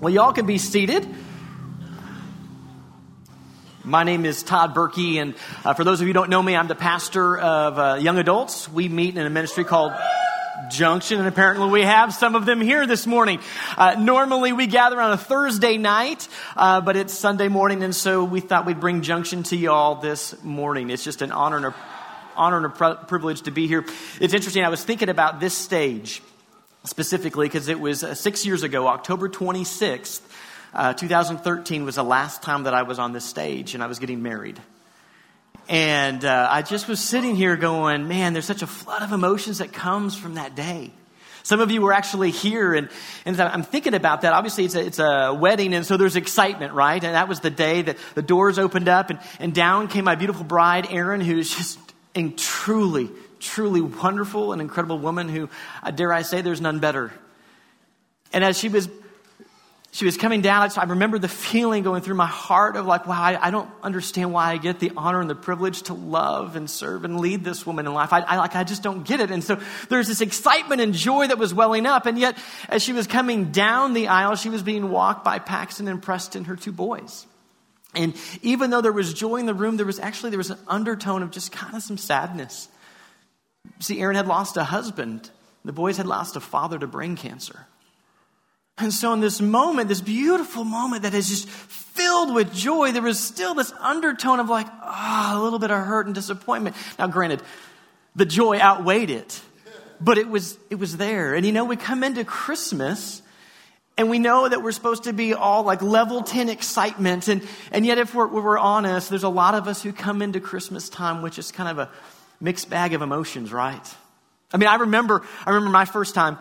Well, y'all can be seated. My name is Tod Berkey, and uh, for those of you who don't know me, I'm the pastor of uh, young adults. We meet in a ministry called Junction, and apparently we have some of them here this morning. Uh, normally we gather on a Thursday night, uh, but it's Sunday morning, and so we thought we'd bring Junction to y'all this morning. It's just an honor and a, honor and a privilege to be here. It's interesting. I was thinking about this stage specifically because it was uh, six years ago, October 26th, uh, 2013 was the last time that I was on this stage and I was getting married. And uh, I just was sitting here going, man, there's such a flood of emotions that comes from that day. Some of you were actually here, and, and I'm thinking about that. Obviously, it's a, it's a wedding, and so there's excitement, right? And that was the day that the doors opened up, and, and down came my beautiful bride, Erin, who's just and truly, truly wonderful and incredible woman who, uh, dare I say, there's none better. And as she was she was coming down, I remember the feeling going through my heart of like, wow, I, I, don't understand why I get the honor and the privilege to love and serve and lead this woman in life. I, I, like, I just don't get it. And so there's this excitement and joy that was welling up. And yet, as she was coming down the aisle, she was being walked by Paxton and Preston, her two boys. And even though there was joy in the room, there was actually, there was an undertone of just kind of some sadness. See, Erin had lost a husband. The boys had lost a father to brain cancer. And so, in this moment, this beautiful moment that is just filled with joy, there was still this undertone of like, ah, oh, a little bit of hurt and disappointment. Now, granted, the joy outweighed it, but it was, it was there. And you know, we come into Christmas and we know that we're supposed to be all like level 10 excitement. And, and yet, if we're, we're honest, there's a lot of us who come into Christmas time which is kind of a mixed bag of emotions, right? I mean, I remember, I remember my first time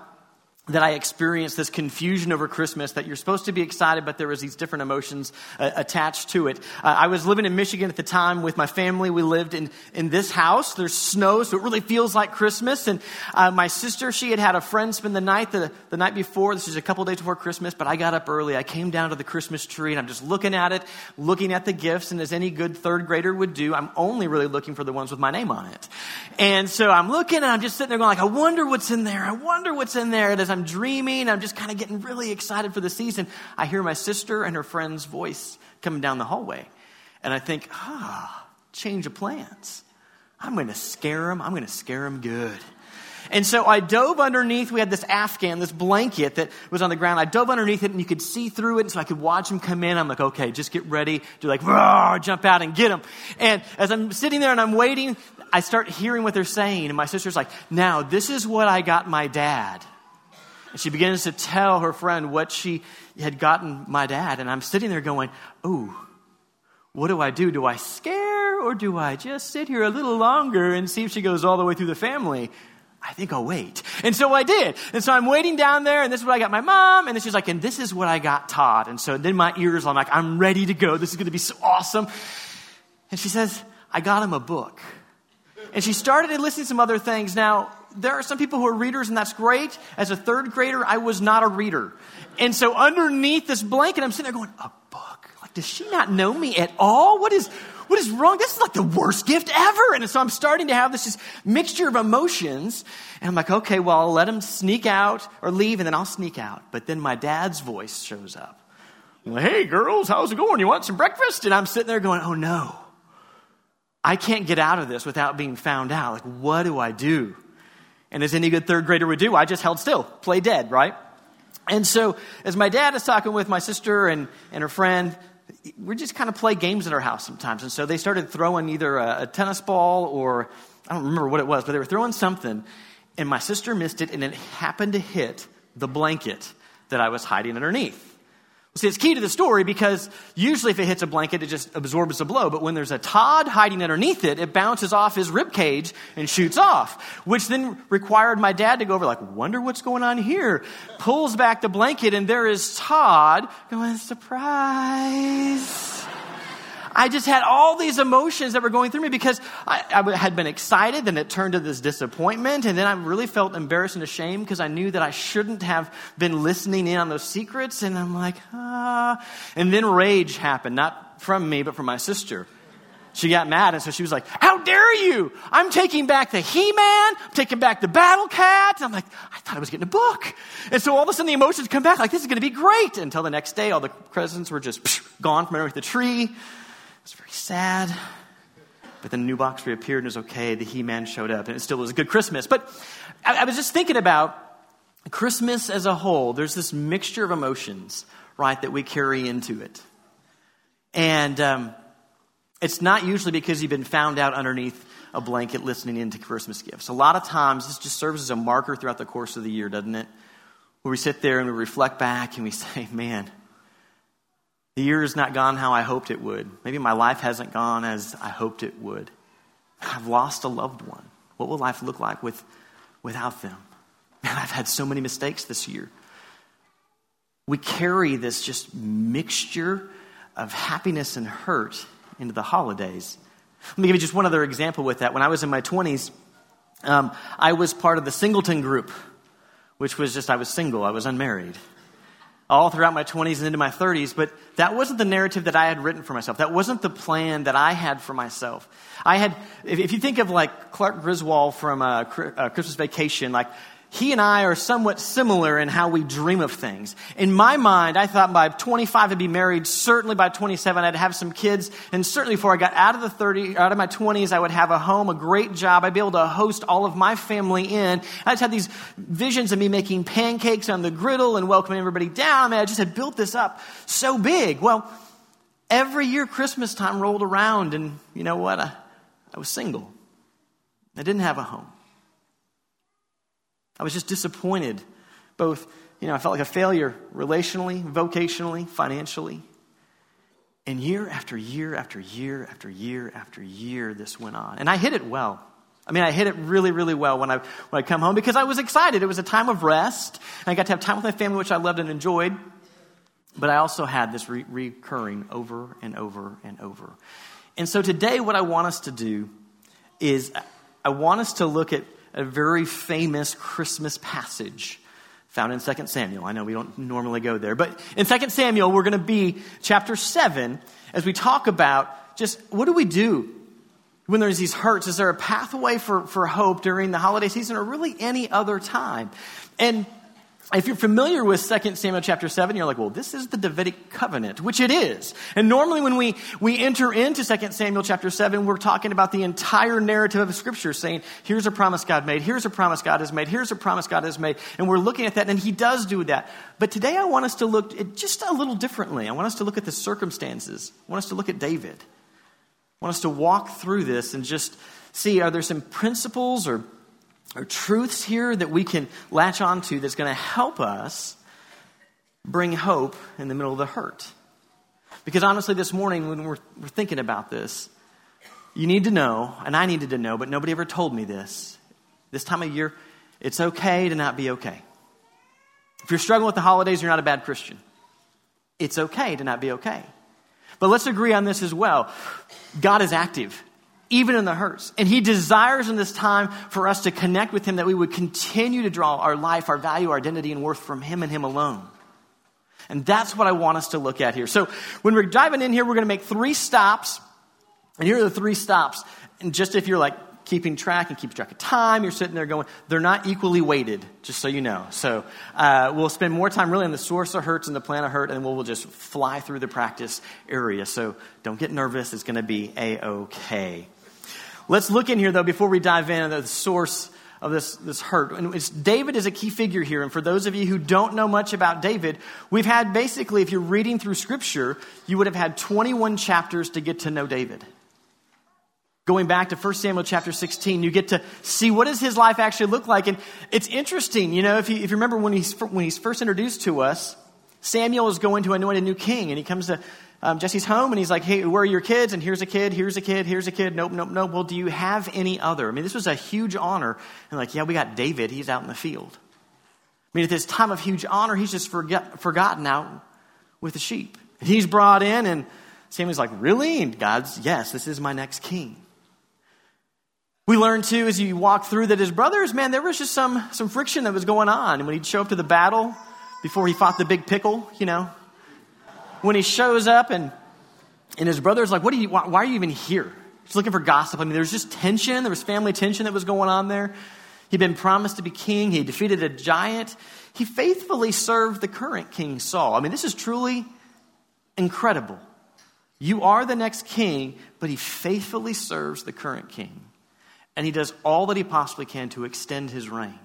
that I experienced this confusion over Christmas that you're supposed to be excited, but there was these different emotions uh, attached to it. Uh, I was living in Michigan at the time with my family. We lived in, in this house. There's snow, so it really feels like Christmas. And uh, my sister, she had had a friend spend the night the, the night before. This is a couple days before Christmas, but I got up early. I came down to the Christmas tree and I'm just looking at it, looking at the gifts. And as any good third grader would do, I'm only really looking for the ones with my name on it. And so I'm looking and I'm just sitting there going like, I wonder what's in there. I wonder what's in there. And as I'm I'm dreaming. I'm just kind of getting really excited for the season. I hear my sister and her friend's voice coming down the hallway. And I think, ah, change of plans. I'm going to scare them. I'm going to scare them good. And so I dove underneath. We had this Afghan, this blanket that was on the ground. I dove underneath it and you could see through it. And so I could watch him come in. I'm like, okay, just get ready Do like, jump out and get him. And as I'm sitting there and I'm waiting, I start hearing what they're saying. And my sister's like, now this is what I got my dad. And she begins to tell her friend what she had gotten my dad. And I'm sitting there going, Ooh, what do I do? Do I scare or do I just sit here a little longer and see if she goes all the way through the family? I think I'll wait. And so I did. And so I'm waiting down there, and this is what I got my mom, and then she's like, and this is what I got Tod. And so then my ears, I'm like, I'm ready to go. This is going to be so awesome. And she says, I got him a book. And she started listening to some other things. Now, there are some people who are readers, and that's great. As a third grader, I was not a reader. And so underneath this blanket, I'm sitting there going, a book? Like, does she not know me at all? What is, what is wrong? This is like the worst gift ever. And so I'm starting to have this just mixture of emotions. And I'm like, okay, well, I'll let him sneak out or leave, and then I'll sneak out. But then my dad's voice shows up. Hey, girls, how's it going? You want some breakfast? And I'm sitting there going, oh no. I can't get out of this without being found out. Like, what do I do? And as any good third grader would do, I just held still, play dead, right? And so, as my dad is talking with my sister and, and her friend, we just kind of play games at our house sometimes. And so they started throwing either a, a tennis ball or I don't remember what it was, but they were throwing something. And my sister missed it, and it happened to hit the blanket that I was hiding underneath. See, it's key to the story because usually if it hits a blanket, it just absorbs the blow. But when there's a Tod hiding underneath it, it bounces off his rib cage and shoots off, which then required my dad to go over, like, wonder what's going on here. Pulls back the blanket, and there is Tod going, surprise. I just had all these emotions that were going through me because I, I had been excited, then it turned to this disappointment, and then I really felt embarrassed and ashamed because I knew that I shouldn't have been listening in on those secrets, and I'm like, ah. And then rage happened, not from me, but from my sister. she got mad. And so she was like, How dare you? I'm taking back the He Man. I'm taking back the Battle Cat. And I'm like, I thought I was getting a book. And so all of a sudden the emotions come back like, This is going to be great. Until the next day, all the presents were just gone from underneath the tree. Was very sad. But then a new box reappeared and it was okay. The He Man showed up and it still was a good Christmas. But I, I was just thinking about Christmas as a whole. There's this mixture of emotions, right, that we carry into it. And, um, it's not usually because you've been found out underneath a blanket listening into Christmas gifts. A lot of times, this just serves as a marker throughout the course of the year, doesn't it? Where we sit there and we reflect back and we say, man, the year has not gone how I hoped it would. Maybe my life hasn't gone as I hoped it would. I've lost a loved one. What will life look like with, without them? Man, I've had so many mistakes this year. We carry this just mixture of happiness and hurt into the holidays. Let me give you just one other example with that. When I was in my 20s, um, I was part of the singleton group, which was just I was single, I was unmarried. All throughout my 20s and into my 30s, but that wasn't the narrative that I had written for myself. That wasn't the plan that I had for myself. I had, if you think of like Clark Griswold from uh, Christmas Vacation, like he and I are somewhat similar in how we dream of things. In my mind, I thought by 25 I'd be married. Certainly by 27 I'd have some kids. And certainly before I got out of the 30, out of my 20s, I would have a home, a great job. I'd be able to host all of my family in. I just had these visions of me making pancakes on the griddle and welcoming everybody down. I mean, I just had built this up so big. Well, every year Christmas time rolled around and you know what? I, I was single. I didn't have a home. I was just disappointed. Both, you know, I felt like a failure relationally, vocationally, financially. And year after year after year after year after year, this went on. And I hit it well. I mean, I hit it really, really well when I, when I come home because I was excited. It was a time of rest. And I got to have time with my family, which I loved and enjoyed. But I also had this re- recurring over and over and over. And so today, what I want us to do is I want us to look at a very famous Christmas passage found in 2 Samuel. I know we don't normally go there, but in 2 Samuel, we're going to be chapter 7 as we talk about just what do we do when there's these hurts? Is there a pathway for, for hope during the holiday season or really any other time? And if you're familiar with 2 Samuel chapter 7, you're like, well, this is the Davidic covenant, which it is. And normally when we, we enter into 2 Samuel chapter 7, we're talking about the entire narrative of scripture saying, here's a promise God made, here's a promise God has made, here's a promise God has made. And we're looking at that, and he does do that. But today I want us to look just a little differently. I want us to look at the circumstances. I want us to look at David. I want us to walk through this and just see, are there some principles or or truths here that we can latch onto that's going to help us bring hope in the middle of the hurt. Because honestly, this morning when we're, we're thinking about this, you need to know, and I needed to know, but nobody ever told me this. This time of year, it's okay to not be okay. If you're struggling with the holidays, you're not a bad Christian. It's okay to not be okay. But let's agree on this as well. God is active even in the hurts. And He desires in this time for us to connect with Him that we would continue to draw our life, our value, our identity, and worth from Him and Him alone. And that's what I want us to look at here. So when we're diving in here, we're going to make three stops. And here are the three stops. And just if you're like keeping track and keeping track of time, you're sitting there going, they're not equally weighted, just so you know. So uh, we'll spend more time really on the source of hurts and the plan of hurt, and we'll, we'll just fly through the practice area. So don't get nervous. It's going to be A-OK. Let's look in here, though, before we dive in, the source of this, this hurt. And David is a key figure here. And for those of you who don't know much about David, we've had basically, if you're reading through Scripture, you would have had 21 chapters to get to know David. Going back to 1 Samuel chapter 16, you get to see what does his life actually look like. And it's interesting, you know, if you, if you remember when he's, when he's first introduced to us, Samuel is going to anoint a new king, and he comes to um, Jesse's home and he's like, hey, where are your kids? And here's a kid, here's a kid, here's a kid. Nope, nope, nope. Well, do you have any other? I mean, this was a huge honor. And like, yeah, we got David. He's out in the field. I mean, at this time of huge honor, he's just forget, forgotten out with the sheep. And he's brought in and Samuel's like, really? And God's, yes, this is my next king. We learned too, as you walk through, that his brothers, man, there was just some, some friction that was going on. And when he'd show up to the battle, before he fought the big pickle, you know, when he shows up and, and his brother's like, what are you, why, why are you even here? He's looking for gossip. I mean, there was just tension. There was family tension that was going on there. He'd been promised to be king. He defeated a giant. He faithfully served the current king, Saul. I mean, this is truly incredible. You are the next king, but he faithfully serves the current king. And he does all that he possibly can to extend his reign.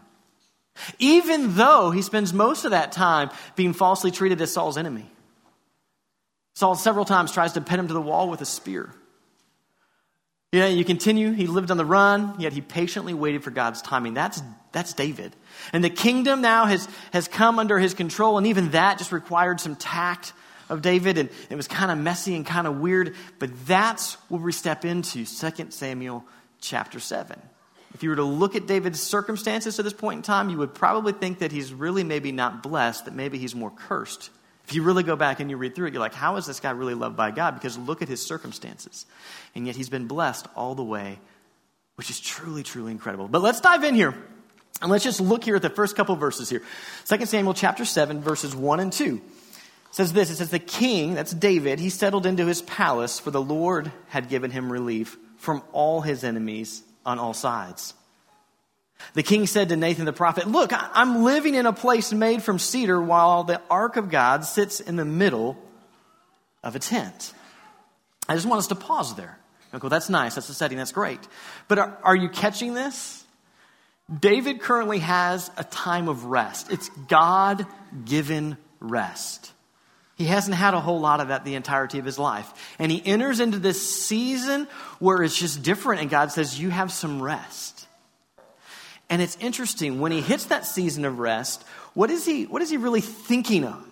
Even though he spends most of that time being falsely treated as Saul's enemy. Saul several times tries to pin him to the wall with a spear. Yeah, you continue. He lived on the run, yet he patiently waited for God's timing. That's, that's David. And the kingdom now has, has come under his control, and even that just required some tact of David, and it was kind of messy and kind of weird. But that's where we step into 2 Samuel chapter 7. If you were to look at David's circumstances to this point in time, you would probably think that he's really maybe not blessed, that maybe he's more cursed. If you really go back and you read through it, you're like, how is this guy really loved by God? Because look at his circumstances. And yet he's been blessed all the way, which is truly, truly incredible. But let's dive in here. And let's just look here at the first couple verses here. 2 Samuel chapter 7, verses 1 and 2 says this it says, The king, that's David, he settled into his palace, for the Lord had given him relief from all his enemies on all sides. The king said to Nathan the prophet, Look, I'm living in a place made from cedar while the ark of God sits in the middle of a tent. I just want us to pause there. Okay, well, that's nice. That's the setting. That's great. But are, are you catching this? David currently has a time of rest. It's God given rest. He hasn't had a whole lot of that the entirety of his life. And he enters into this season where it's just different, and God says, You have some rest. And it's interesting, when he hits that season of rest, what is he, what is he really thinking on?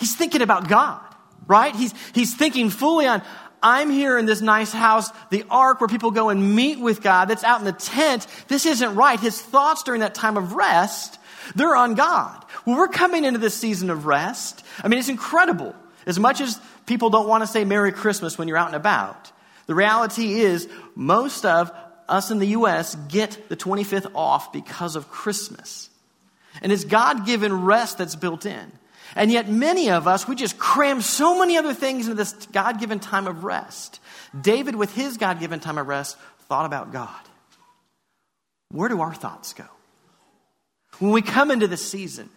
He's thinking about God, right? He's, he's thinking fully on, I'm here in this nice house, the ark where people go and meet with God that's out in the tent. This isn't right. His thoughts during that time of rest, they're on God. Well, we're coming into this season of rest. I mean, it's incredible. As much as people don't want to say Merry Christmas when you're out and about, the reality is most of us in the U.S. get the 25th off because of Christmas. And it's God given rest that's built in. And yet, many of us, we just cram so many other things into this God given time of rest. David, with his God given time of rest, thought about God. Where do our thoughts go? When we come into this season,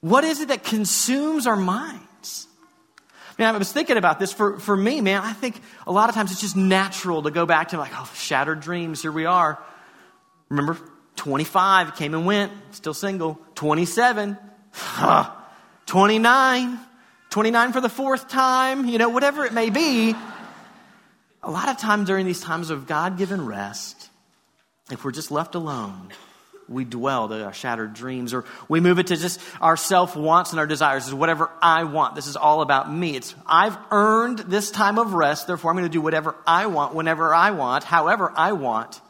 what is it that consumes our minds? Man, I was thinking about this for, for me, man. I think a lot of times it's just natural to go back to like, oh, shattered dreams. Here we are. Remember, 25 came and went, still single. 27, huh, 29, 29 for the fourth time, you know, whatever it may be. A lot of times during these times of God given rest, if we're just left alone, we dwell to our shattered dreams, or we move it to just our self wants and our desires. This is whatever I want. This is all about me. It's I've earned this time of rest, therefore I'm going to do whatever I want, whenever I want, however I want.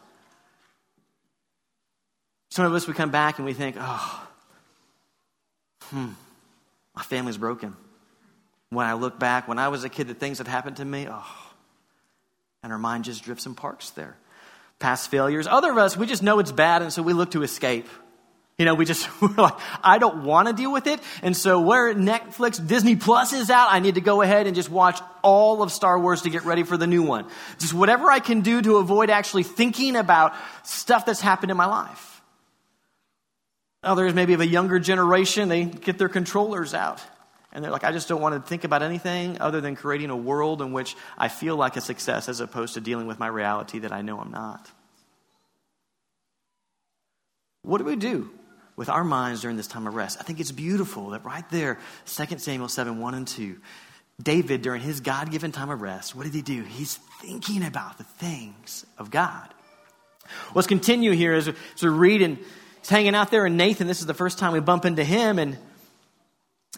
Some of us we come back and we think, oh, hmm, my family's broken. When I look back, when I was a kid, the things that happened to me, oh, and our mind just drifts and parks there past failures. Other of us, we just know it's bad, and so we look to escape. You know, we just, we're like, I don't want to deal with it. And so where Netflix, Disney Plus is out, I need to go ahead and just watch all of Star Wars to get ready for the new one. Just whatever I can do to avoid actually thinking about stuff that's happened in my life. Others, maybe of a younger generation, they get their controllers out. And they're like, I just don't want to think about anything other than creating a world in which I feel like a success as opposed to dealing with my reality that I know I'm not. What do we do with our minds during this time of rest? I think it's beautiful that right there, 2 Samuel 7 1 and 2, David, during his God given time of rest, what did he do? He's thinking about the things of God. Let's continue here as we, read and he's hanging out there, and Nathan, this is the first time we bump into him, and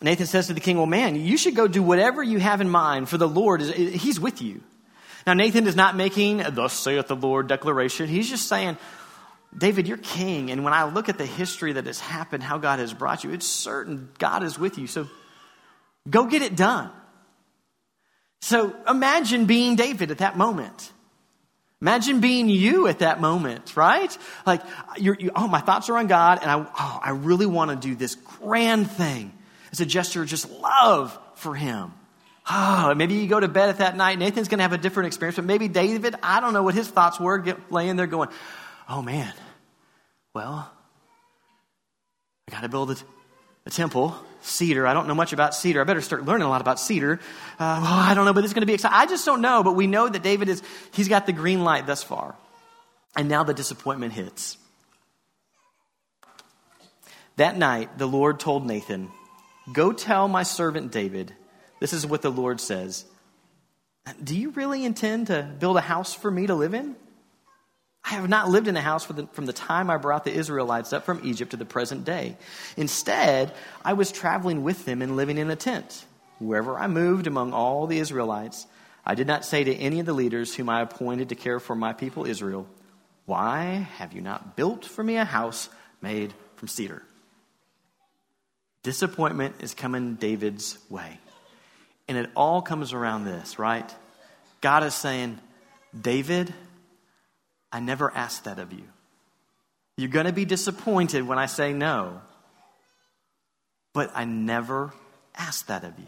Nathan says to the king, Well, man, you should go do whatever you have in mind, for the Lord is, he's with you. Now, Nathan is not making thus saith the Lord declaration. He's just saying, David, you're king. And when I look at the history that has happened, how God has brought you, it's certain God is with you. So go get it done. So imagine being David at that moment. Imagine being you at that moment, right? Like, you, oh, my thoughts are on God, and I, oh, I really want to do this grand thing. It's a gesture of just love for him. Oh, maybe you go to bed at that night. Nathan's going to have a different experience, but maybe David, I don't know what his thoughts were, get, laying there going, oh man, well, I got to build a, a, temple, cedar. I don't know much about cedar. I better start learning a lot about cedar. Uh, well, I don't know, but it's going to be exciting. I just don't know, but we know that David is, he's got the green light thus far. And now the disappointment hits. That night, the Lord told Nathan, Go tell my servant David, this is what the Lord says. Do you really intend to build a house for me to live in? I have not lived in a house from the time I brought the Israelites up from Egypt to the present day. Instead, I was traveling with them and living in a tent. Wherever I moved among all the Israelites, I did not say to any of the leaders whom I appointed to care for my people Israel, Why have you not built for me a house made from cedar? Disappointment is coming David's way. And it all comes around this, right? God is saying, David, I never asked that of you. You're going to be disappointed when I say no, but I never asked that of you.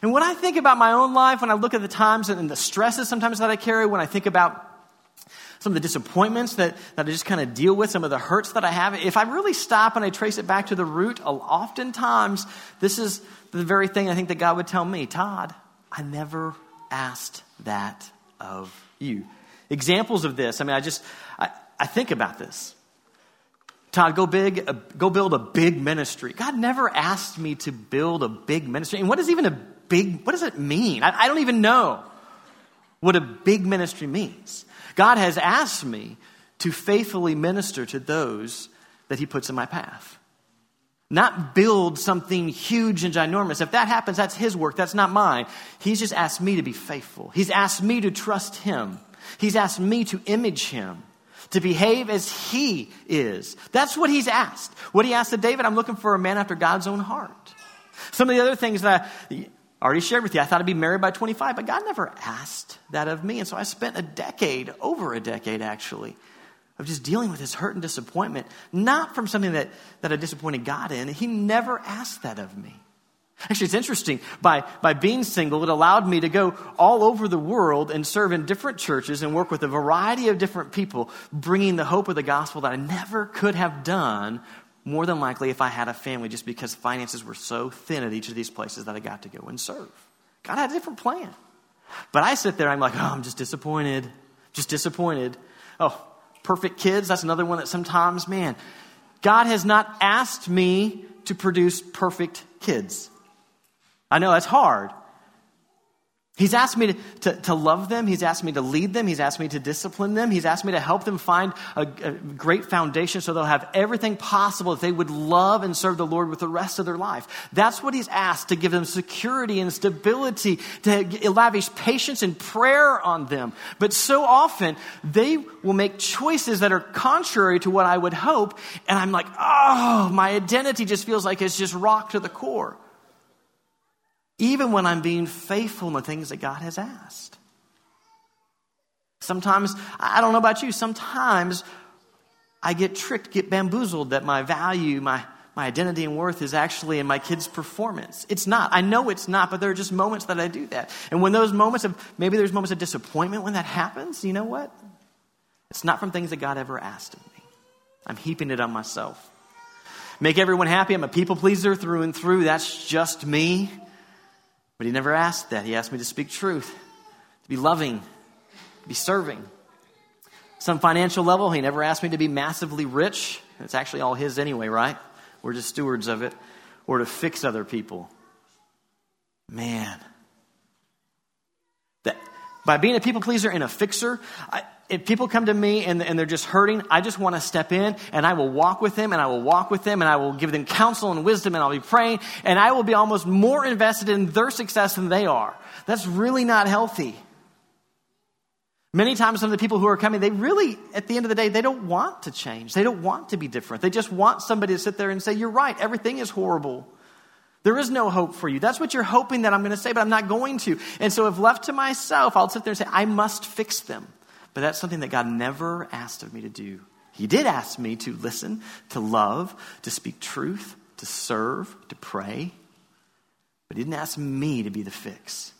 And when I think about my own life, when I look at the times and the stresses sometimes that I carry, when I think about some of the disappointments that, that I just kind of deal with, some of the hurts that I have, if I really stop and I trace it back to the root, oftentimes this is the very thing I think that God would tell me Tod, I never asked that of you. Examples of this, I mean, I just, I, I think about this. Tod, go big, uh, go build a big ministry. God never asked me to build a big ministry. And what is even a big, what does it mean? I, I don't even know what a big ministry means. God has asked me to faithfully minister to those that He puts in my path. Not build something huge and ginormous. If that happens, that's His work, that's not mine. He's just asked me to be faithful. He's asked me to trust Him. He's asked me to image Him to behave as he is. That's what he's asked. What he asked of David, I'm looking for a man after God's own heart. Some of the other things that I already shared with you, I thought I'd be married by 25, but God never asked that of me. And so I spent a decade, over a decade actually, of just dealing with this hurt and disappointment, not from something that, that I disappointed God in. He never asked that of me. Actually, it's interesting. By, by being single, it allowed me to go all over the world and serve in different churches and work with a variety of different people, bringing the hope of the gospel that I never could have done more than likely if I had a family, just because finances were so thin at each of these places that I got to go and serve. God had a different plan. But I sit there, I'm like, oh, I'm just disappointed. Just disappointed. Oh, perfect kids, that's another one that sometimes, man, God has not asked me to produce perfect kids. I know that's hard. He's asked me to, to, to, love them. He's asked me to lead them. He's asked me to discipline them. He's asked me to help them find a, a, great foundation so they'll have everything possible that they would love and serve the Lord with the rest of their life. That's what He's asked to give them security and stability, to lavish patience and prayer on them. But so often, they will make choices that are contrary to what I would hope. And I'm like, oh, my identity just feels like it's just rocked to the core even when I'm being faithful in the things that God has asked. Sometimes, I don't know about you, sometimes I get tricked, get bamboozled that my value, my, my identity and worth is actually in my kid's performance. It's not. I know it's not, but there are just moments that I do that. And when those moments of, maybe there's moments of disappointment when that happens, you know what? It's not from things that God ever asked of me. I'm heaping it on myself. Make everyone happy. I'm a people pleaser through and through. That's just me. But he never asked that. He asked me to speak truth, to be loving, to be serving. Some financial level, he never asked me to be massively rich. It's actually all his anyway, right? We're just stewards of it. Or to fix other people. Man. That, by being a people pleaser and a fixer, I, if people come to me and, and they're just hurting, I just want to step in and I will walk with them and I will walk with them and I will give them counsel and wisdom and I'll be praying and I will be almost more invested in their success than they are. That's really not healthy. Many times, some of the people who are coming, they really, at the end of the day, they don't want to change. They don't want to be different. They just want somebody to sit there and say, You're right, everything is horrible. There is no hope for you. That's what you're hoping that I'm going to say, but I'm not going to. And so, if left to myself, I'll sit there and say, I must fix them. But that's something that God never asked of me to do. He did ask me to listen, to love, to speak truth, to serve, to pray. But he didn't ask me to be the fix.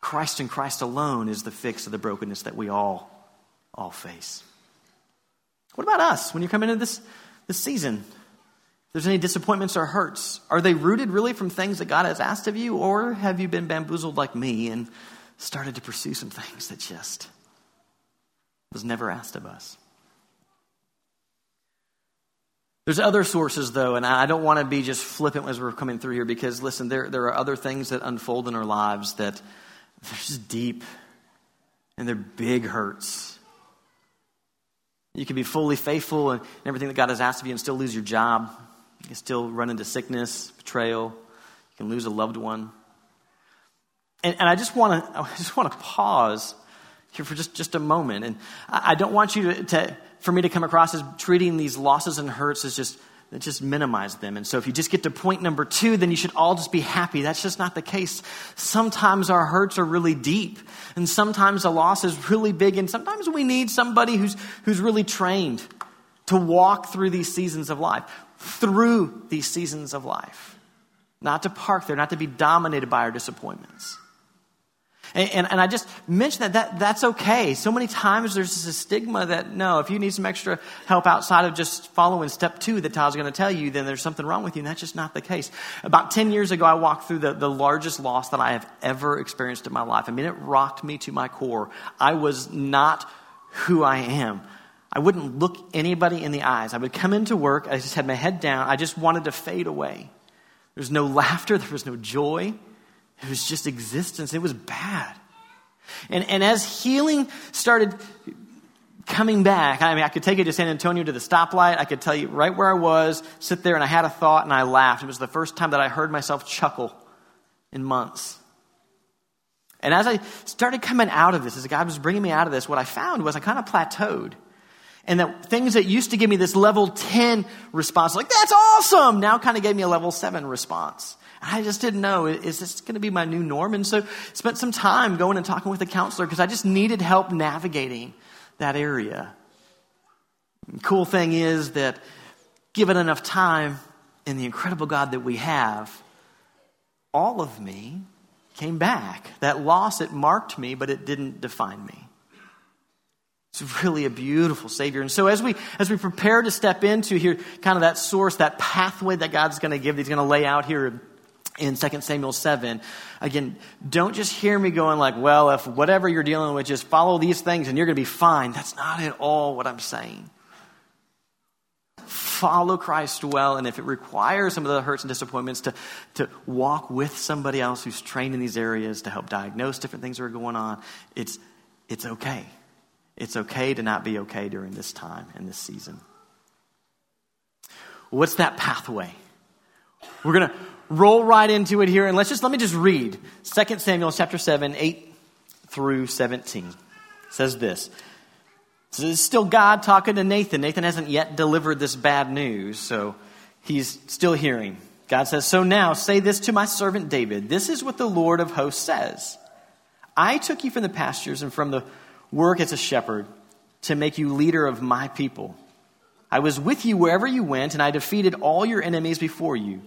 Christ and Christ alone is the fix of the brokenness that we all, all face. What about us when you come into this, this season? If there's any disappointments or hurts, are they rooted really from things that God has asked of you, or have you been bamboozled like me and started to pursue some things that just was never asked of us? There's other sources, though, and I don't want to be just flippant as we're coming through here because, listen, there, there are other things that unfold in our lives that they're just deep and they're big hurts. You can be fully faithful and everything that God has asked of you and still lose your job. You can still run into sickness, betrayal. You can lose a loved one. And, and I just want to I just want to pause here for just, just a moment. And I, don't want you to, to for me to come across as treating these losses and hurts as just just minimize them. And so if you just get to point number two, then you should all just be happy. That's just not the case. Sometimes our hurts are really deep, and sometimes a loss is really big, and sometimes we need somebody who's, who's really trained to walk through these seasons of life, through these seasons of life. Not to park there, not to be dominated by our disappointments. And, and, and, I just mentioned that, that that's okay. So many times there's this stigma that no, if you need some extra help outside of just following step two that Tod's going to tell you, then there's something wrong with you. And that's just not the case. About 10 years ago, I walked through the, the largest loss that I have ever experienced in my life. I mean, it rocked me to my core. I was not who I am. I wouldn't look anybody in the eyes. I would come into work, I just had my head down. I just wanted to fade away. There was no laughter, there was no joy. It was just existence. It was bad. And, and as healing started coming back, I mean, I could take you to San Antonio to the stoplight. I could tell you right where I was, sit there, and I had a thought and I laughed. It was the first time that I heard myself chuckle in months. And as I started coming out of this, as God was bringing me out of this, what I found was I kind of plateaued. And that things that used to give me this level 10 response, like, that's awesome, now kind of gave me a level 7 response. I just didn't know, is this going to be my new norm? And so spent some time going and talking with a counselor because I just needed help navigating that area. cool thing is that given enough time and the incredible God that we have, all of me came back. That loss, it marked me, but it didn't define me. It's really a beautiful Savior. And so as we, as we prepare to step into here, kind of that source, that pathway that God's going to give, He's going to lay out here in 2 Samuel 7. Again, don't just hear me going like, well, if whatever you're dealing with, just follow these things and you're going to be fine. That's not at all what I'm saying. Follow Christ well, and if it requires some of the hurts and disappointments to, to walk with somebody else who's trained in these areas to help diagnose different things that are going on, it's, it's okay. It's okay to not be okay during this time and this season. What's that pathway? We're going to roll right into it here and let's just let me just read 2 Samuel chapter 7 8 through 17 it says this. So it's still God talking to Nathan? Nathan hasn't yet delivered this bad news so he's still hearing. God says so now say this to my servant David. This is what the Lord of hosts says. I took you from the pastures and from the work as a shepherd to make you leader of my people. I was with you wherever you went and I defeated all your enemies before you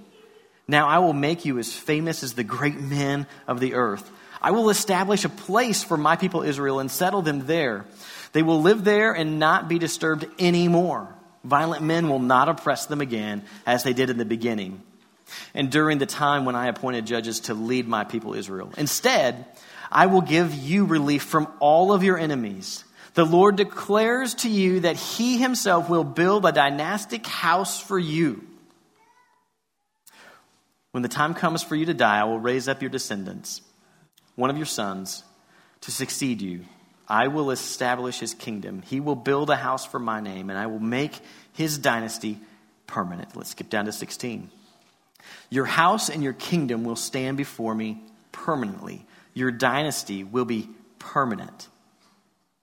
now I will make you as famous as the great men of the earth. I will establish a place for my people Israel and settle them there. They will live there and not be disturbed anymore. Violent men will not oppress them again as they did in the beginning and during the time when I appointed judges to lead my people Israel. Instead, I will give you relief from all of your enemies. The Lord declares to you that He Himself will build a dynastic house for you when the time comes for you to die, I will raise up your descendants, one of your sons, to succeed you. I will establish his kingdom. He will build a house for my name, and I will make his dynasty permanent. Let's skip down to 16. Your house and your kingdom will stand before me permanently. Your dynasty will be permanent.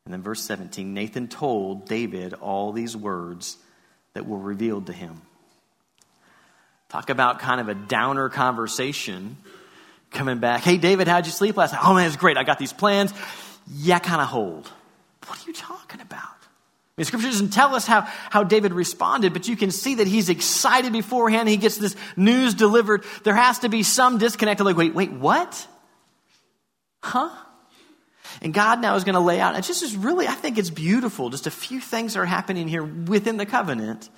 And then, verse 17 Nathan told David all these words that were revealed to him. Talk about kind of a downer conversation coming back. Hey, David, how'd you sleep last night? Oh, man, it's great. I got these plans. Yeah, kind of hold. What are you talking about? I mean, scripture doesn't tell us how, how David responded, but you can see that he's excited beforehand. He gets this news delivered. There has to be some disconnect. Like, wait, wait, what? Huh? And God now is going to lay out, and just is really, I think it's beautiful. Just a few things are happening here within the covenant.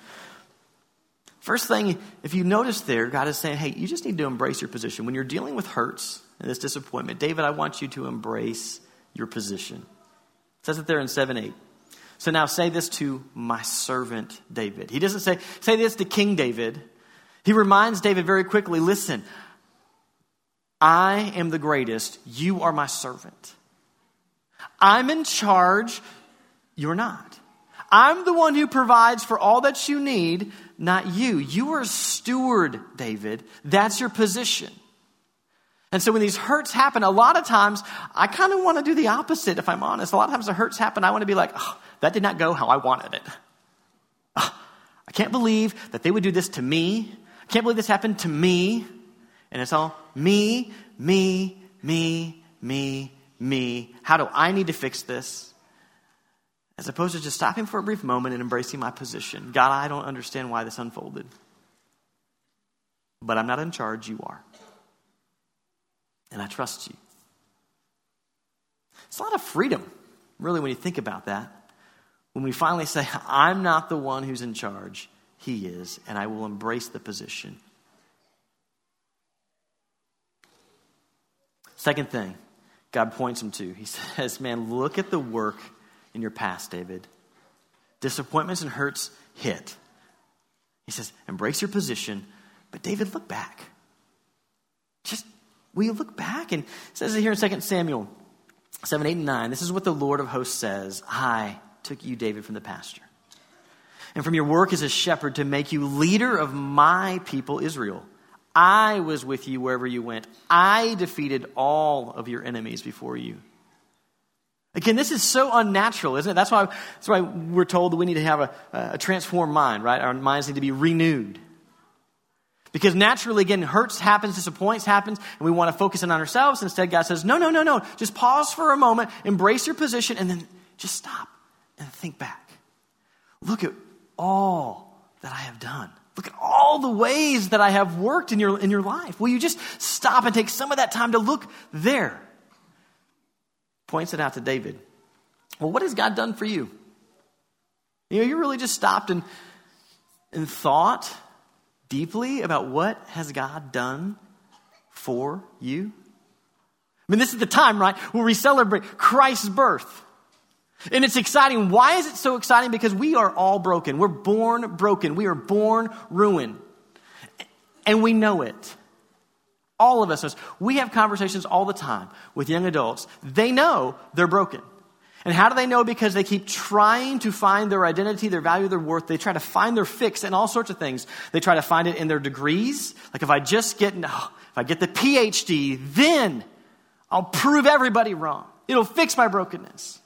First thing, if you notice there, God is saying, hey, you just need to embrace your position. When you're dealing with hurts and this disappointment, David, I want you to embrace your position. It says it there in 7 8. So now say this to my servant David. He doesn't say, say this to King David. He reminds David very quickly listen, I am the greatest. You are my servant. I'm in charge. You're not. I'm the one who provides for all that you need, not you. You are a steward, David. That's your position. And so when these hurts happen, a lot of times I kind of want to do the opposite, if I'm honest. A lot of times the hurts happen, I want to be like, oh, that did not go how I wanted it. Oh, I can't believe that they would do this to me. I can't believe this happened to me. And it's all me, me, me, me, me. How do I need to fix this? As opposed to just stopping for a brief moment and embracing my position. God, I don't understand why this unfolded. But I'm not in charge, you are. And I trust you. It's a lot of freedom, really, when you think about that. When we finally say, I'm not the one who's in charge, He is, and I will embrace the position. Second thing God points him to, He says, Man, look at the work in your past, David. Disappointments and hurts hit. He says, Embrace your position, but David, look back. Just Will you look back? And says it here in 2 Samuel 7, 8, and 9. This is what the Lord of hosts says I took you, David, from the pasture, and from your work as a shepherd to make you leader of my people, Israel. I was with you wherever you went. I defeated all of your enemies before you. Again, this is so unnatural, isn't it? That's why, that's why we're told that we need to have a, a transformed mind, right? Our minds need to be renewed. Because naturally, again, hurts happens, disappoints happens, and we want to focus in on ourselves. Instead, God says, no, no, no, no. Just pause for a moment, embrace your position, and then just stop and think back. Look at all that I have done. Look at all the ways that I have worked in your, in your life. Will you just stop and take some of that time to look there? Points it out to David. Well, what has God done for you? You know, you really just stopped and, and thought deeply about what has God done for you? I mean, this is the time, right, where we celebrate Christ's birth. And it's exciting. Why is it so exciting? Because we are all broken. We're born broken. We are born ruined. And we know it. All of us, we have conversations all the time with young adults. They know they're broken. And how do they know? Because they keep trying to find their identity, their value, their worth. They try to find their fix in all sorts of things. They try to find it in their degrees. Like if I just get, oh, if I get the PhD, then I'll prove everybody wrong. It'll fix my brokenness.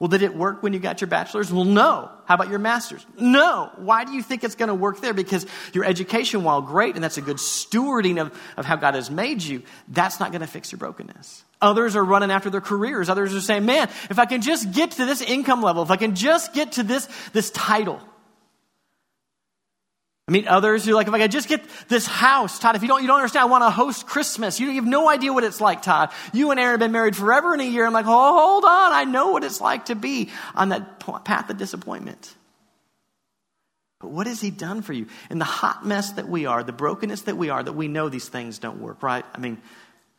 Well, did it work when you got your bachelor's? Well, no. How about your master's? No. Why do you think it's going to work there? Because your education, while great, and that's a good stewarding of, of how God has made you, that's not going to fix your brokenness. Others are running after their careers. Others are saying, man, if I can just get to this income level, if I can just get to this, this title, I meet others who like, if I could just get this house, Tod, if you don't, you don't understand, I want to host Christmas. You, you have no idea what it's like, Tod. You and Erin have been married forever in a year. I'm like, oh, hold on. I know what it's like to be on that path of disappointment. But what has he done for you? In the hot mess that we are, the brokenness that we are, that we know these things don't work, right? I mean,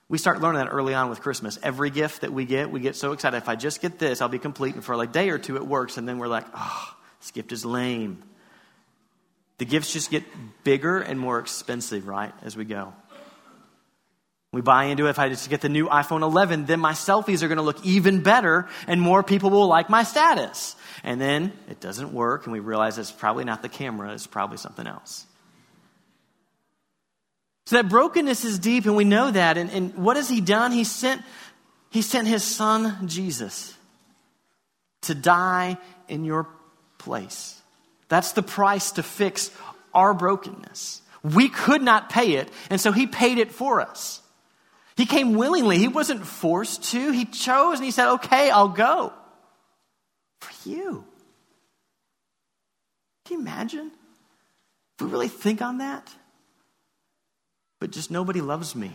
we start learning that early on with Christmas. Every gift that we get, we get so excited. If I just get this, I'll be complete. And for like a day or two, it works. And then we're like, oh, this gift is lame. The gifts just get bigger and more expensive, right, as we go. We buy into it. If I just get the new iPhone 11, then my selfies are going to look even better and more people will like my status. And then it doesn't work and we realize it's probably not the camera, it's probably something else. So that brokenness is deep and we know that. And, and what has he done? He sent, he sent his son, Jesus, to die in your place. That's the price to fix our brokenness. We could not pay it, and so He paid it for us. He came willingly. He wasn't forced to. He chose and He said, Okay, I'll go. For you. Can you imagine? If we really think on that? But just nobody loves me.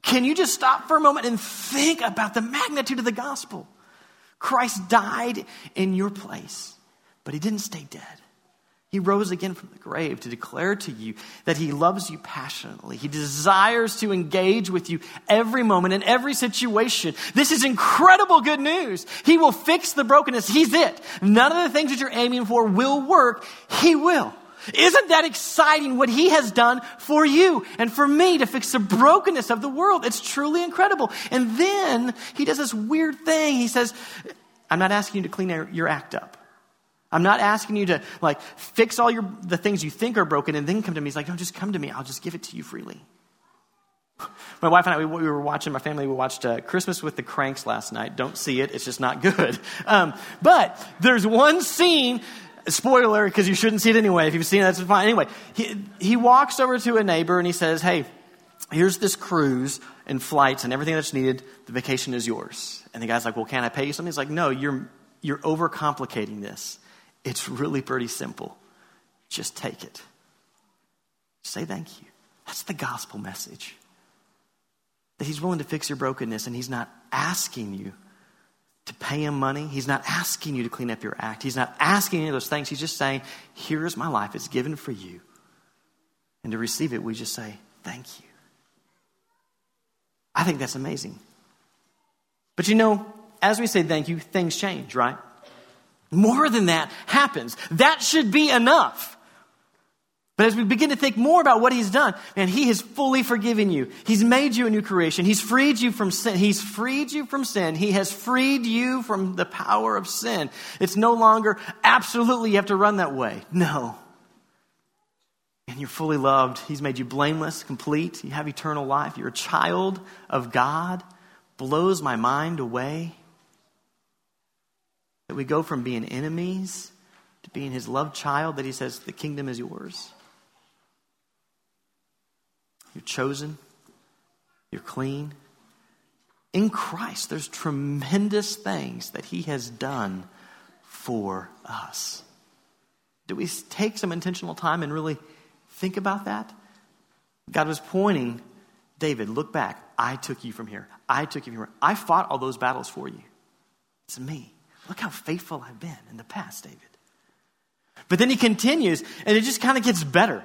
Can you just stop for a moment and think about the magnitude of the gospel? Christ died in your place, but he didn't stay dead. He rose again from the grave to declare to you that he loves you passionately. He desires to engage with you every moment in every situation. This is incredible good news. He will fix the brokenness. He's it. None of the things that you're aiming for will work. He will. Isn't that exciting what he has done for you and for me to fix the brokenness of the world? It's truly incredible. And then he does this weird thing. He says, I'm not asking you to clean your act up. I'm not asking you to like fix all your the things you think are broken and then come to me. He's like, no, just come to me. I'll just give it to you freely. My wife and I, we, we were watching, my family, we watched uh, Christmas with the Cranks last night. Don't see it, it's just not good. Um, but there's one scene spoiler, because you shouldn't see it anyway. If you've seen it, that's fine. Anyway, he, he walks over to a neighbor and he says, Hey, here's this cruise and flights and everything that's needed. The vacation is yours. And the guy's like, Well, can I pay you something? He's like, No, you're, you're overcomplicating this. It's really pretty simple. Just take it. Say thank you. That's the gospel message. That he's willing to fix your brokenness and he's not asking you to pay him money. He's not asking you to clean up your act. He's not asking any of those things. He's just saying, Here's my life. It's given for you. And to receive it, we just say, Thank you. I think that's amazing. But you know, as we say thank you, things change, right? More than that happens. That should be enough. But as we begin to think more about what he's done, man, he has fully forgiven you. He's made you a new creation. He's freed you from sin. He's freed you from sin. He has freed you from the power of sin. It's no longer absolutely you have to run that way. No. And you're fully loved. He's made you blameless, complete. You have eternal life. You're a child of God. Blows my mind away. That we go from being enemies to being his loved child, that he says, the kingdom is yours. You're chosen. You're clean. In Christ, there's tremendous things that He has done for us. Do we take some intentional time and really think about that? God was pointing, David, look back. I took you from here. I took you from here. I fought all those battles for you. It's me. Look how faithful I've been in the past, David. But then he continues, and it just kind of gets better.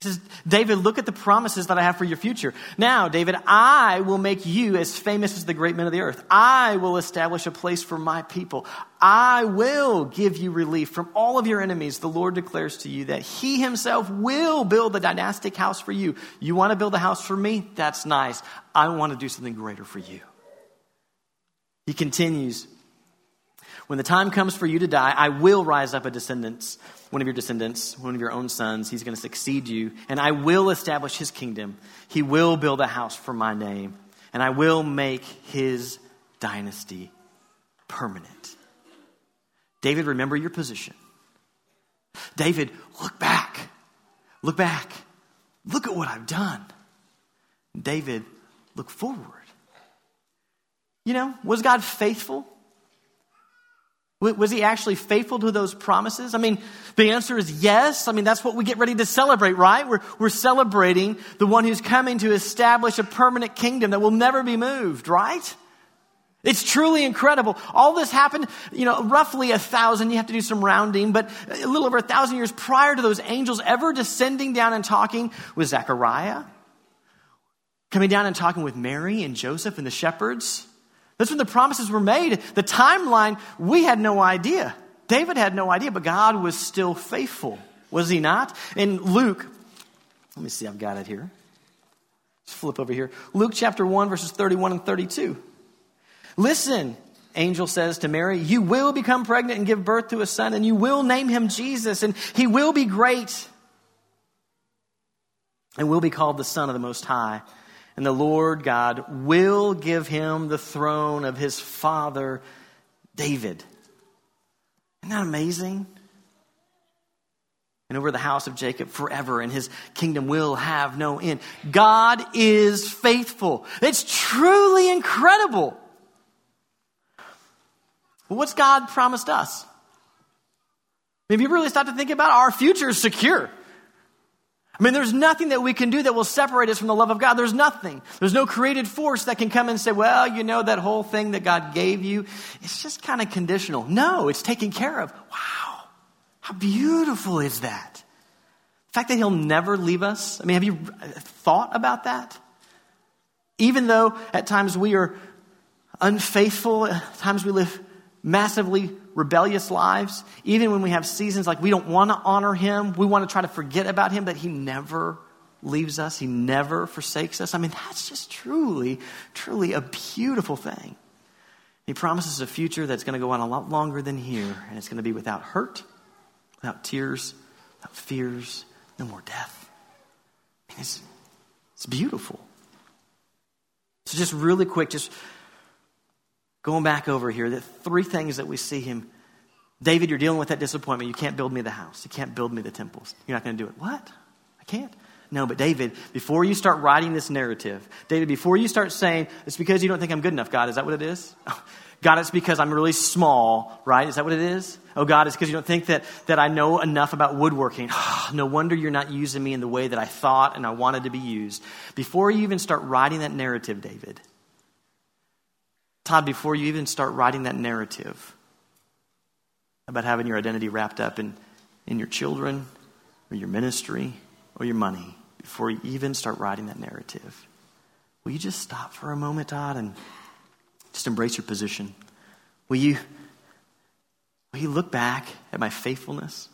He says, David, look at the promises that I have for your future. Now, David, I will make you as famous as the great men of the earth. I will establish a place for my people. I will give you relief from all of your enemies. The Lord declares to you that He Himself will build a dynastic house for you. You want to build a house for me? That's nice. I want to do something greater for you. He continues, when the time comes for you to die, I will rise up a descendant, one of your descendants, one of your own sons. He's going to succeed you, and I will establish his kingdom. He will build a house for my name, and I will make his dynasty permanent. David, remember your position. David, look back. Look back. Look at what I've done. David, look forward. You know, was God faithful? Was he actually faithful to those promises? I mean, the answer is yes. I mean, that's what we get ready to celebrate, right? We're, we're celebrating the one who's coming to establish a permanent kingdom that will never be moved, right? It's truly incredible. All this happened, you know, roughly a thousand, you have to do some rounding, but a little over a thousand years prior to those angels ever descending down and talking with Zechariah, coming down and talking with Mary and Joseph and the shepherds. That's when the promises were made. The timeline, we had no idea. David had no idea, but God was still faithful, was he not? In Luke, let me see, I've got it here. Let's flip over here. Luke chapter 1, verses 31 and 32. Listen, angel says to Mary, You will become pregnant and give birth to a son, and you will name him Jesus, and he will be great and will be called the Son of the Most High and the Lord God will give him the throne of his father David. Isn't that amazing? And over the house of Jacob forever, and his kingdom will have no end. God is faithful. It's truly incredible. Well, what's God promised us? Maybe you really start to think about our future is secure. I mean, there's nothing that we can do that will separate us from the love of God. There's nothing. There's no created force that can come and say, well, you know, that whole thing that God gave you, it's just kind of conditional. No, it's taken care of. Wow. How beautiful is that? The fact that He'll never leave us. I mean, have you uh, thought about that? Even though at times we are unfaithful, at times we live massively rebellious lives, even when we have seasons like we don't want to honor Him, we want to try to forget about Him, but He never leaves us, He never forsakes us. I mean, that's just truly, truly a beautiful thing. He promises a future that's going to go on a lot longer than here, and it's going to be without hurt, without tears, without fears, no more death. I mean, it's, it's beautiful. So, just really quick, just going back over here, the three things that we see him. David, you're dealing with that disappointment. You can't build me the house. You can't build me the temples. You're not going to do it. What? I can't. No, but David, before you start writing this narrative, David, before you start saying, it's because you don't think I'm good enough, God, is that what it is? God, it's because I'm really small, right? Is that what it is? Oh, God, it's because you don't think that, that I know enough about woodworking. no wonder you're not using me in the way that I thought and I wanted to be used. Before you even start writing that narrative, David, Tod, before you even start writing that narrative about having your identity wrapped up in, in your children or your ministry or your money, before you even start writing that narrative, will you just stop for a moment, Tod, and just embrace your position? Will you, will you look back at my faithfulness?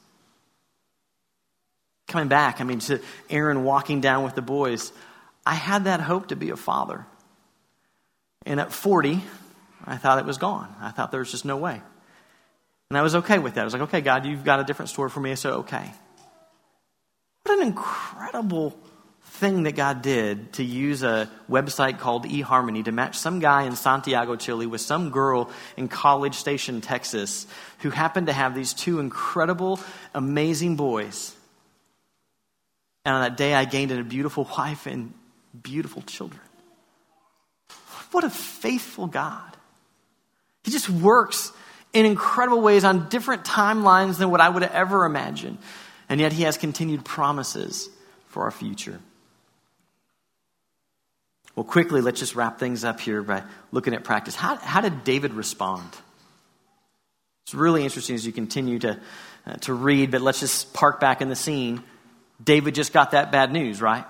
Coming back, I mean, to Erin walking down with the boys, I had that hope to be a father. And at 40, I thought it was gone. I thought there was just no way. And I was okay with that. I was like, okay, God, you've got a different story for me, so okay. What an incredible thing that God did to use a website called eHarmony to match some guy in Santiago, Chile with some girl in College Station, Texas, who happened to have these two incredible, amazing boys. And on that day, I gained a beautiful wife and beautiful children. What a faithful God. He just works in incredible ways on different timelines than what I would ever imagine. And yet he has continued promises for our future. Well, quickly, let's just wrap things up here by looking at practice. How, how did David respond? It's really interesting as you continue to, uh, to read, but let's just park back in the scene. David just got that bad news, right?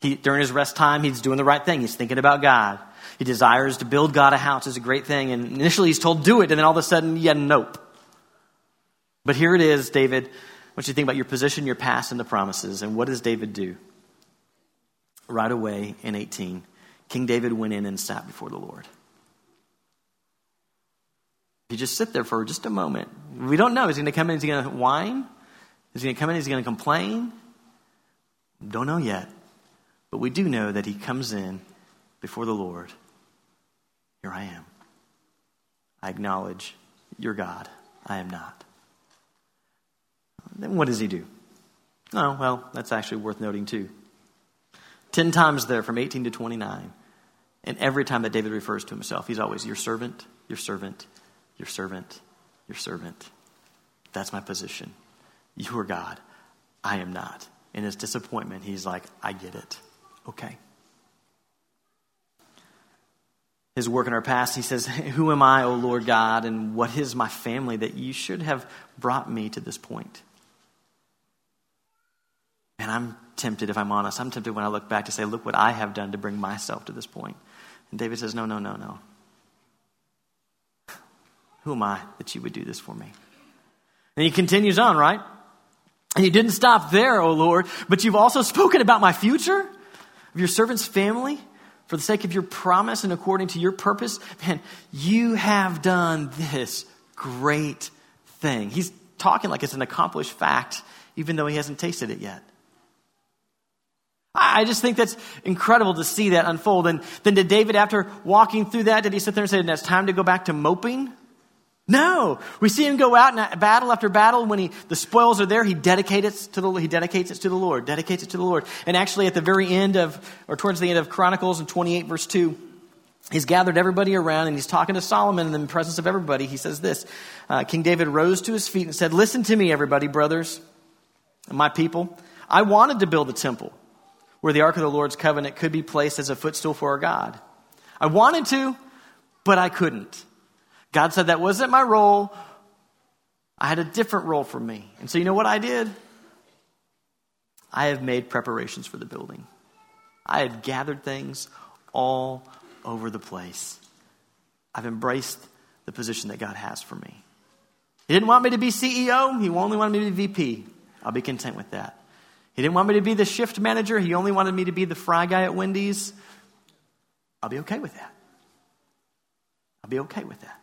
He, during his rest time, he's doing the right thing. He's thinking about God. He desires to build God a house is a great thing. And initially he's told, do it. And then all of a sudden, yeah, nope. But here it is, David. What you to think about your position, your past, and the promises. And what does David do? Right away in 18, King David went in and sat before the Lord. He just sit there for just a moment. We don't know. Is he going to come in? Is he going to whine? Is he going to come in? Is he going to complain? Don't know yet. But we do know that he comes in before the Lord here I am. I acknowledge you're God. I am not. Then what does he do? Oh, well, that's actually worth noting too. Ten times there from 18 to 29. And every time that David refers to himself, he's always your servant, your servant, your servant, your servant. That's my position. You are God. I am not. In his disappointment, he's like, I get it. Okay his work in our past, he says, Who am I, O Lord God, and what is my family that you should have brought me to this point? And I'm tempted, if I'm honest, I'm tempted when I look back to say, Look what I have done to bring myself to this point. And David says, No, no, no, no. Who am I that you would do this for me? And he continues on, right? And you didn't stop there, O Lord, but you've also spoken about my future, of your servant's family for the sake of your promise and according to your purpose, man, you have done this great thing. He's talking like it's an accomplished fact, even though he hasn't tasted it yet. I just think that's incredible to see that unfold. And then did David, after walking through that, did he sit there and say, it's time to go back to moping? No, we see him go out in battle after battle. When he, the spoils are there, he dedicates it to the he dedicates it to the Lord, dedicates it to the Lord. And actually, at the very end of, or towards the end of Chronicles in 28 verse 2, he's gathered everybody around and he's talking to Solomon in the presence of everybody. He says this uh, King David rose to his feet and said, Listen to me, everybody, brothers, and my people. I wanted to build a temple where the Ark of the Lord's covenant could be placed as a footstool for our God. I wanted to, but I couldn't. God said that wasn't my role. I had a different role for me. And so, you know what I did? I have made preparations for the building. I have gathered things all over the place. I've embraced the position that God has for me. He didn't want me to be CEO, He only wanted me to be VP. I'll be content with that. He didn't want me to be the shift manager, He only wanted me to be the fry guy at Wendy's. I'll be okay with that. I'll be okay with that.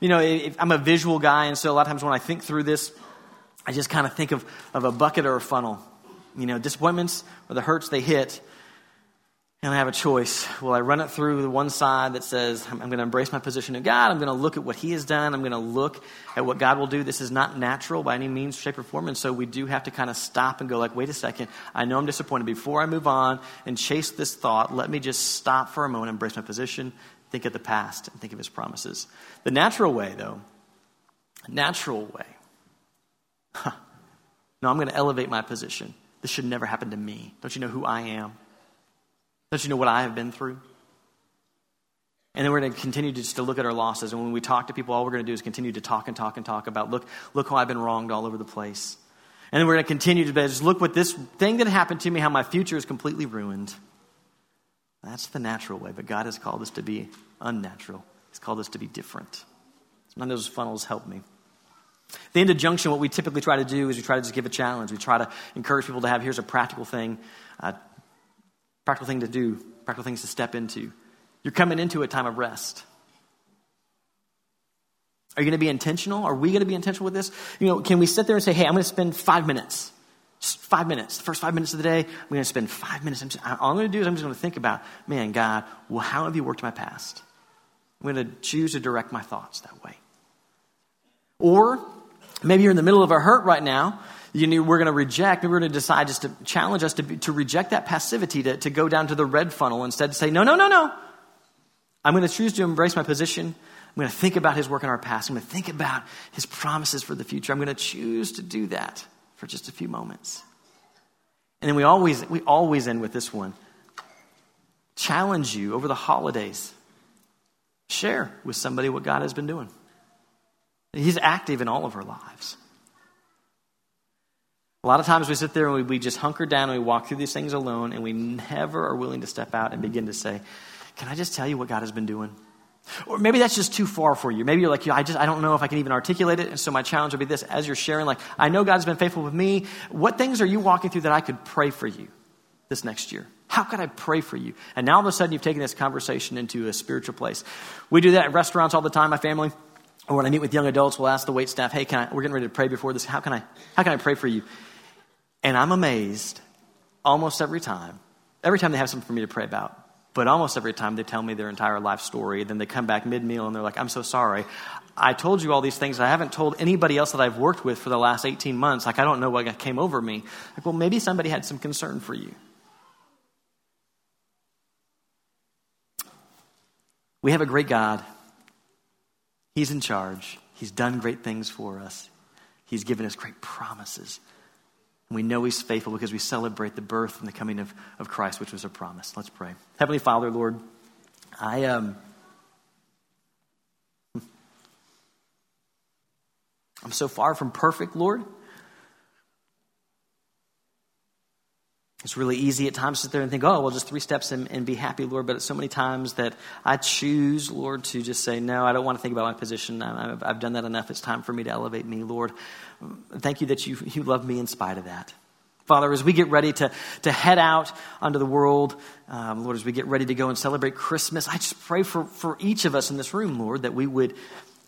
You know, I'm a visual guy, and so a lot of times when I think through this, I just kind of think of, of a bucket or a funnel. You know, disappointments or the hurts they hit, and I have a choice. Will I run it through the one side that says, I'm, I'm going to embrace my position in God, I'm going to look at what He has done, I'm going to look at what God will do. This is not natural by any means, shape, or form, and so we do have to kind of stop and go, like, wait a second, I know I'm disappointed. Before I move on and chase this thought, let me just stop for a moment, embrace my position, think of the past, and think of His promises. The natural way, though, natural way, huh, no, I'm going to elevate my position. This should never happen to me. Don't you know who I am? Don't you know what I have been through? And then we're going to continue to just to look at our losses. And when we talk to people, all we're going to do is continue to talk and talk and talk about look, look how I've been wronged all over the place. And then we're going to continue to just look what this thing that happened to me, how my future is completely ruined. That's the natural way, but God has called us to be unnatural. He's called us to be different. None of those funnels help me. At the end of junction, what we typically try to do is we try to just give a challenge. We try to encourage people to have here's a practical thing. Uh, Practical thing to do, practical things to step into. You're coming into a time of rest. Are you going to be intentional? Are we going to be intentional with this? You know, can we sit there and say, hey, I'm going to spend five minutes, five minutes, the first five minutes of the day, I'm going to spend five minutes. I'm just, all I'm going to do is I'm just going to think about, man, God, well, how have you worked my past? I'm going to choose to direct my thoughts that way. Or maybe you're in the middle of a hurt right now you know, we're going to reject, maybe we're going to decide just to challenge us to, be, to reject that passivity, to, to go down to the red funnel, instead to say, no, no, no, no. I'm going to choose to embrace my position. I'm going to think about his work in our past. I'm going to think about his promises for the future. I'm going to choose to do that for just a few moments. And then we always, we always end with this one. Challenge you over the holidays. Share with somebody what God has been doing. He's active in all of our lives. A lot of times we sit there and we, we just hunker down and we walk through these things alone and we never are willing to step out and begin to say, Can I just tell you what God has been doing? Or maybe that's just too far for you. Maybe you're like, I just, I don't know if I can even articulate it. And so my challenge would be this as you're sharing, like, I know God's been faithful with me. What things are you walking through that I could pray for you this next year? How could I pray for you? And now all of a sudden you've taken this conversation into a spiritual place. We do that at restaurants all the time, my family. Or when I meet with young adults, we'll ask the wait staff, hey, can I, we're getting ready to pray before this. How can I, how can I pray for you? And I'm amazed almost every time. Every time they have something for me to pray about. But almost every time they tell me their entire life story, then they come back mid meal and they're like, I'm so sorry. I told you all these things. I haven't told anybody else that I've worked with for the last 18 months. Like, I don't know what came over me. Like, well, maybe somebody had some concern for you. We have a great God. He's in charge. He's done great things for us. He's given us great promises. We know He's faithful because we celebrate the birth and the coming of, of Christ, which was a promise. Let's pray. Heavenly Father, Lord, I um, I'm so far from perfect, Lord. It's really easy at times to sit there and think, oh, well, just three steps and, and, be happy, Lord. But it's so many times that I choose, Lord, to just say, no, I don't want to think about my position. I've, I've done that enough. It's time for me to elevate me, Lord. Thank you that you, you love me in spite of that. Father, as we get ready to, to head out onto the world, um, Lord, as we get ready to go and celebrate Christmas, I just pray for, for each of us in this room, Lord, that we would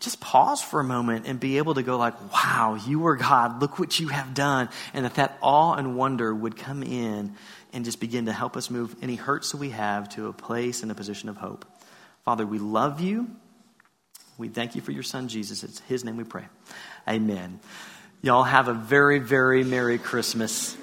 just pause for a moment and be able to go like, wow, you are God. Look what you have done. And that that awe and wonder would come in and just begin to help us move any hurts that we have to a place and a position of hope. Father, we love you. We thank you for your son, Jesus. It's his name we pray. Amen. Y'all have a very, very Merry Christmas.